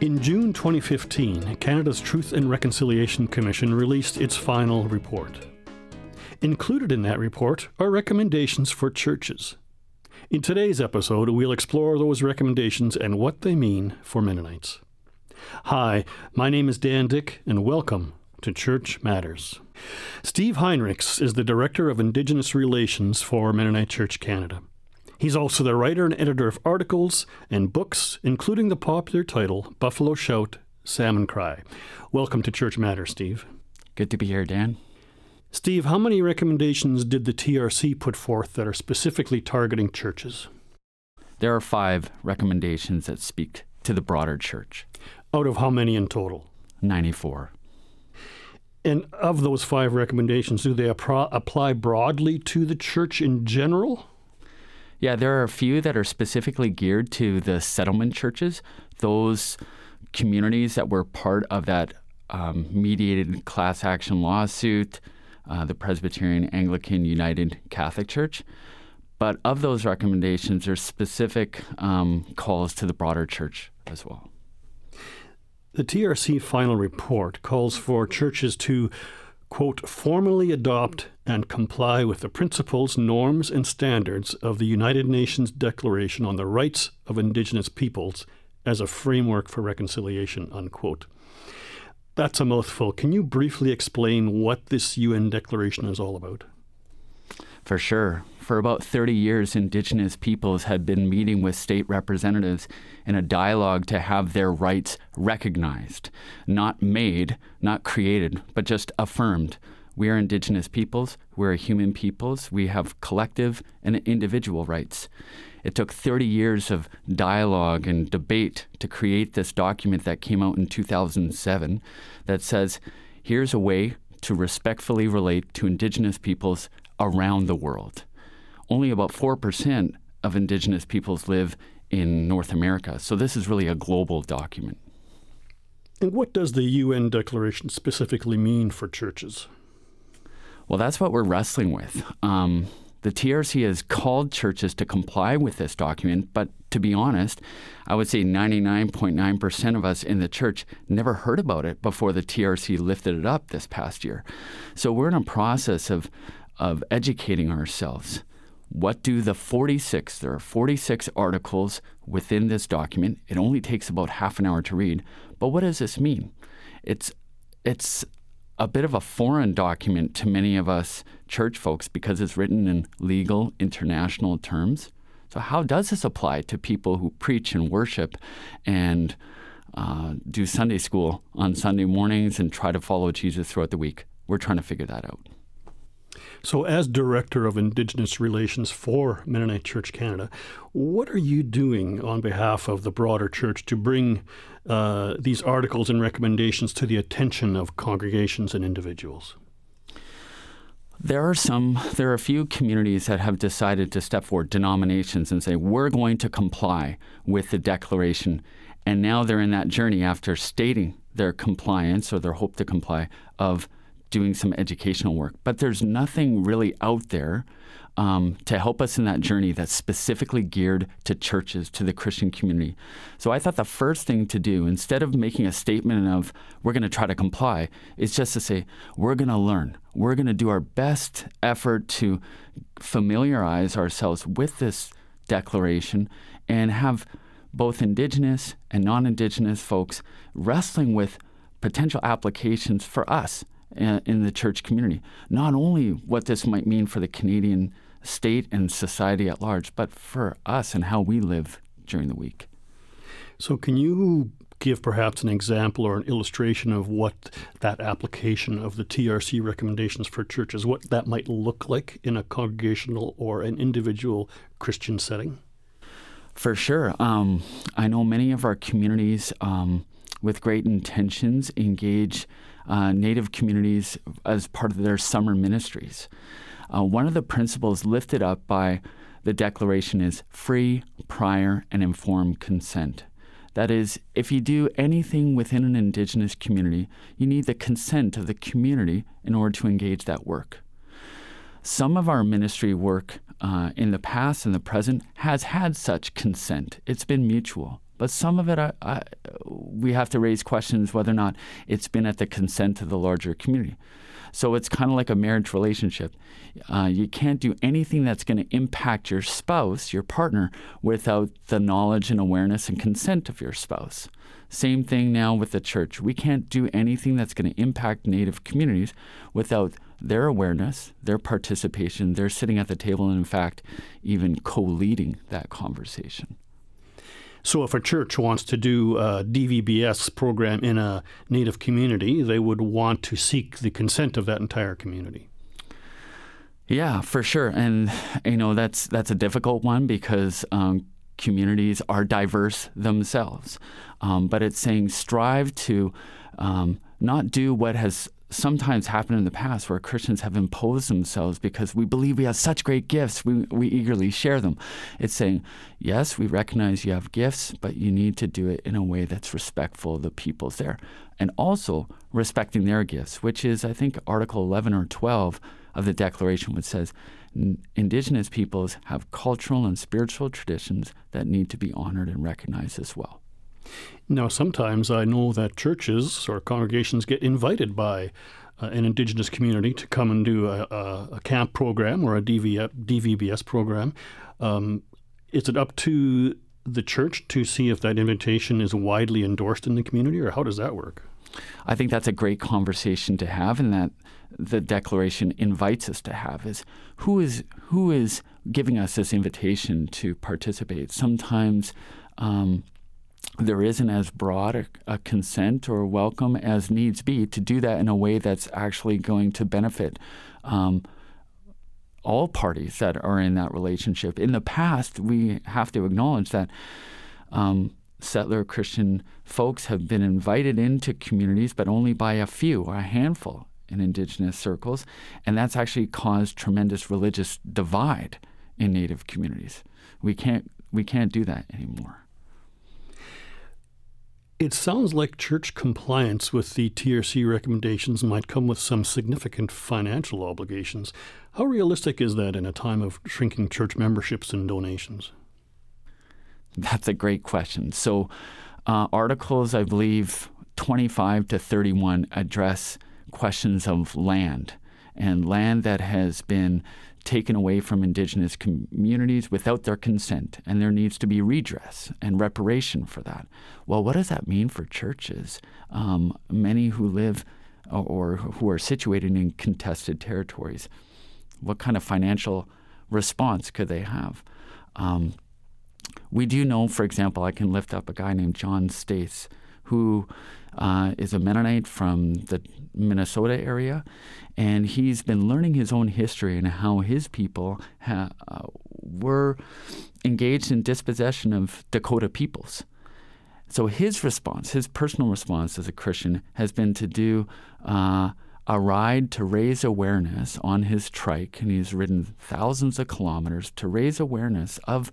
In June 2015, Canada's Truth and Reconciliation Commission released its final report. Included in that report are recommendations for churches. In today's episode, we'll explore those recommendations and what they mean for Mennonites. Hi, my name is Dan Dyck, and welcome to Church Matters. Steve Heinrichs is the Director of Indigenous Relations for Mennonite Church Canada. He's also the writer and editor of articles and books, including the popular title Buffalo Shout, Salmon Cry. Welcome to Church Matters, Steve. Good to be here, Dan. Steve, how many recommendations did the TRC put forth that are specifically targeting churches? There are five recommendations that speak to the broader church. Out of how many in total? 94. And of those five recommendations, do they apply broadly to the church in general? Yeah, there are a few that are specifically geared to the settlement churches, those communities that were part of that um, mediated class action lawsuit, uh, the Presbyterian Anglican United Catholic Church. But of those recommendations, there's specific um, calls to the broader church as well. The TRC final report calls for churches to, quote, formally adopt and comply with the principles, norms, and standards of the United Nations Declaration on the Rights of Indigenous Peoples as a framework for reconciliation, unquote. That's a mouthful. Can you briefly explain what this UN declaration is all about? For sure. For about 30 years, Indigenous peoples had been meeting with state representatives in a dialogue to have their rights recognized, not made, not created, but just affirmed. We are Indigenous peoples, we're human peoples, we have collective and individual rights. It took 30 years of dialogue and debate to create this document that came out in 2007 that says here's a way to respectfully relate to Indigenous peoples around the world. Only about 4% of Indigenous peoples live in North America, so this is really a global document. And what does the UN Declaration specifically mean for churches? Well, that's what we're wrestling with. Um, the TRC has called churches to comply with this document, but to be honest, I would say 99.9% of us in the church never heard about it before the TRC lifted it up this past year. So we're in a process of, of educating ourselves. What do the 46, there are 46 articles within this document. It only takes about half an hour to read. But what does this mean? It's, it's a bit of a foreign document to many of us church folks because it's written in legal international terms. So, how does this apply to people who preach and worship and uh, do Sunday school on Sunday mornings and try to follow Jesus throughout the week? We're trying to figure that out. So, as Director of Indigenous Relations for Mennonite Church Canada, what are you doing on behalf of the broader church to bring uh, these articles and recommendations to the attention of congregations and individuals? There are some, there are a few communities that have decided to step forward, denominations, and say, we're going to comply with the declaration. And now they're in that journey after stating their compliance or their hope to comply of doing some educational work. But there's nothing really out there um, to help us in that journey that's specifically geared to churches, to the Christian community. So I thought the first thing to do, instead of making a statement of, we're going to try to comply, is just to say, we're going to learn. We're going to do our best effort to familiarize ourselves with this declaration and have both Indigenous and non Indigenous folks wrestling with potential applications for us in the church community. Not only what this might mean for the Canadian state and society at large, but for us and how we live during the week. So, can you give perhaps an example or an illustration of what that application of the TRC recommendations for churches, what that might look like in a congregational or an individual Christian setting? For sure. Um, I know many of our communities, um, with great intentions, engage uh, Native communities as part of their summer ministries. Uh, one of the principles lifted up by the Declaration is free, prior, and informed consent. That is, if you do anything within an Indigenous community, you need the consent of the community in order to engage that work. Some of our ministry work uh, in the past and the present has had such consent. It's been mutual. But some of it, I, I, we have to raise questions whether or not it's been at the consent of the larger community. So it's kind of like a marriage relationship. Uh, you can't do anything that's going to impact your spouse, your partner, without the knowledge and awareness and consent of your spouse. Same thing now with the church. We can't do anything that's going to impact Native communities without their awareness, their participation, their sitting at the table, and in fact, even co leading that conversation. So, if a church wants to do a DVBS program in a Native community, they would want to seek the consent of that entire community. Yeah, for sure, and you know that's that's a difficult one because um, communities are diverse themselves. Um, but it's saying strive to um, not do what has sometimes happened in the past where Christians have imposed themselves because we believe we have such great gifts, we, we eagerly share them. It's saying, yes, we recognize you have gifts, but you need to do it in a way that's respectful of the peoples there. And also respecting their gifts, which is, I think, Article 11 or 12 of the Declaration, which says, Indigenous peoples have cultural and spiritual traditions that need to be honored and recognized as well. Now, sometimes I know that churches or congregations get invited by uh, an indigenous community to come and do a, a, a camp program or a DV, DVBS program. Um, is it up to the church to see if that invitation is widely endorsed in the community, or how does that work? I think that's a great conversation to have, and that the declaration invites us to have is who is who is giving us this invitation to participate. Sometimes um, there isn't as broad a, a, consent or welcome as needs be to do that in a way that's actually going to benefit um, all parties that are in that relationship. In the past, we have to acknowledge that um, settler Christian folks have been invited into communities, but only by a few or a handful in indigenous circles, and that's actually caused tremendous religious divide in Native communities. We can't we can't do that anymore. It sounds like church compliance with the TRC recommendations might come with some significant financial obligations. How realistic is that in a time of shrinking church memberships and donations? That's a great question. So, uh, articles, I believe, 25 to 31 address questions of land and land that has been taken away from indigenous communities without their consent, and there needs to be redress and reparation for that. Well, what does that mean for churches? Um, many who live or, who are situated in contested territories, what kind of financial response could they have? Um, we do know, for example, I can lift up a guy named John Stace, who uh, is a Mennonite from the Minnesota area, and he's been learning his own history and how his people ha- uh, were engaged in dispossession of Dakota peoples. So his response, his personal response as a Christian, has been to do uh, a ride to raise awareness on his trike, and he's ridden thousands of kilometers to raise awareness of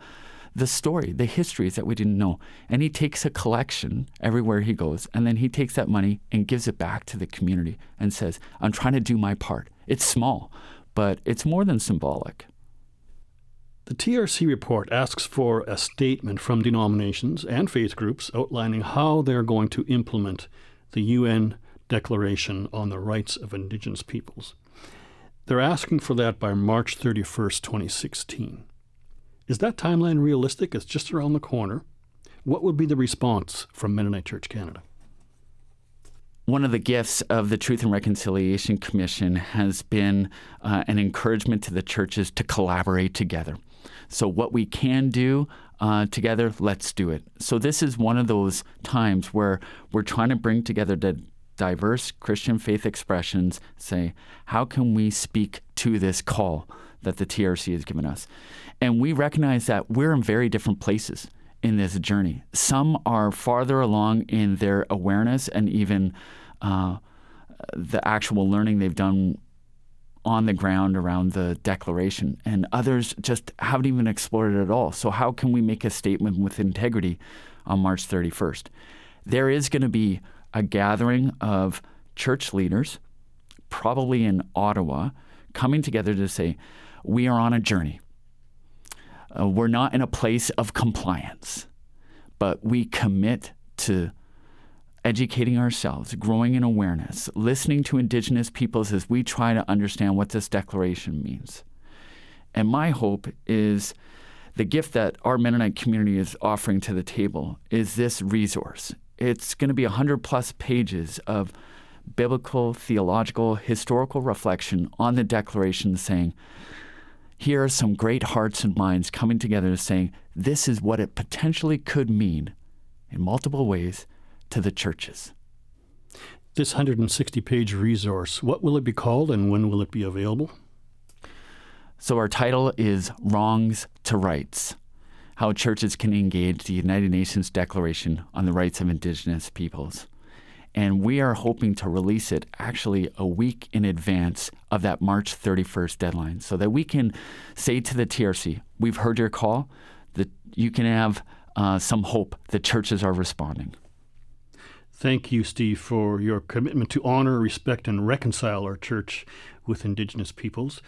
the story, the histories that we didn't know. And he takes a collection everywhere he goes, and then he takes that money and gives it back to the community and says, I'm trying to do my part. It's small, but it's more than symbolic. The TRC report asks for a statement from denominations and faith groups outlining how they're going to implement the UN Declaration on the Rights of Indigenous Peoples. They're asking for that by March 31st, 2016. Is that timeline realistic? It's just around the corner. What would be the response from Mennonite Church Canada? One of the gifts of the Truth and Reconciliation Commission has been uh, an encouragement to the churches to collaborate together. So, what we can do uh, together, let's do it. So, this is one of those times where we're trying to bring together the diverse Christian faith expressions, say, how can we speak to this call that the TRC has given us? And we recognize that we're in very different places in this journey. Some are farther along in their awareness and even uh, the actual learning they've done on the ground around the declaration, and others just haven't even explored it at all. So, how can we make a statement with integrity on March 31st? There is going to be a gathering of church leaders, probably in Ottawa, coming together to say, We are on a journey. Uh, we're not in a place of compliance, but we commit to educating ourselves, growing in awareness, listening to Indigenous peoples as we try to understand what this declaration means. And my hope is the gift that our Mennonite community is offering to the table is this resource. It's going to be 100 plus pages of biblical, theological, historical reflection on the Declaration saying, here are some great hearts and minds coming together saying, this is what it potentially could mean in multiple ways to the churches. This 160 page resource, what will it be called and when will it be available? So, our title is Wrongs to Rights How Churches Can Engage the United Nations Declaration on the Rights of Indigenous Peoples. And we are hoping to release it actually a week in advance of that March 31st deadline so that we can say to the TRC, we've heard your call, that you can have uh, some hope that churches are responding. Thank you, Steve, for your commitment to honor, respect, and reconcile our church with Indigenous peoples.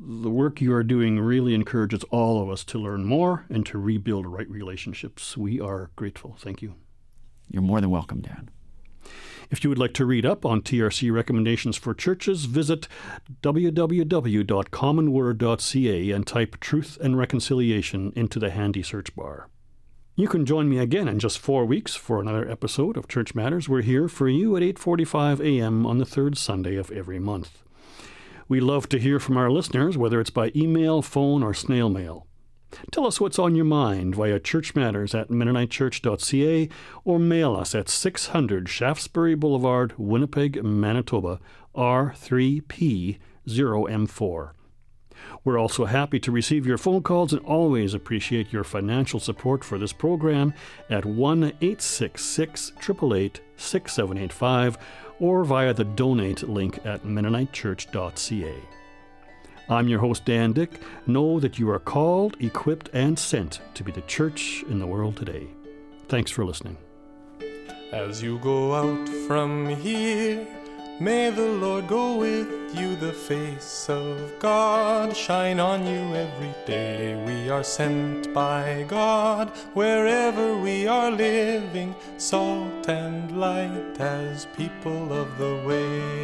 The work you are doing really encourages all of us to learn more and to rebuild right relationships. We are grateful. Thank you. You're more than welcome, Dan. If you would like to read up on TRC recommendations for churches, visit www.commonword.ca and type Truth and Reconciliation into the handy search bar. You can join me again in just 4 weeks for another episode of Church Matters. We're here for you at 8:45 a.m. on the third Sunday of every month. We love to hear from our listeners whether it's by email, phone, or snail mail. Tell us what's on your mind via Church Matters at MennoniteChurch.ca or mail us at 600 Shaftesbury Boulevard, Winnipeg, Manitoba, R3P0M4. We're also happy to receive your phone calls and always appreciate your financial support for this program at 1 866 888 6785 or via the donate link at MennoniteChurch.ca. I'm your host, Dan Dyck. Know that you are called, equipped, and sent to be the church in the world today. Thanks for listening. As you go out from here, may the Lord go with you, the face of God shine on you every day. We are sent by God wherever we are living, salt and light as people of the way.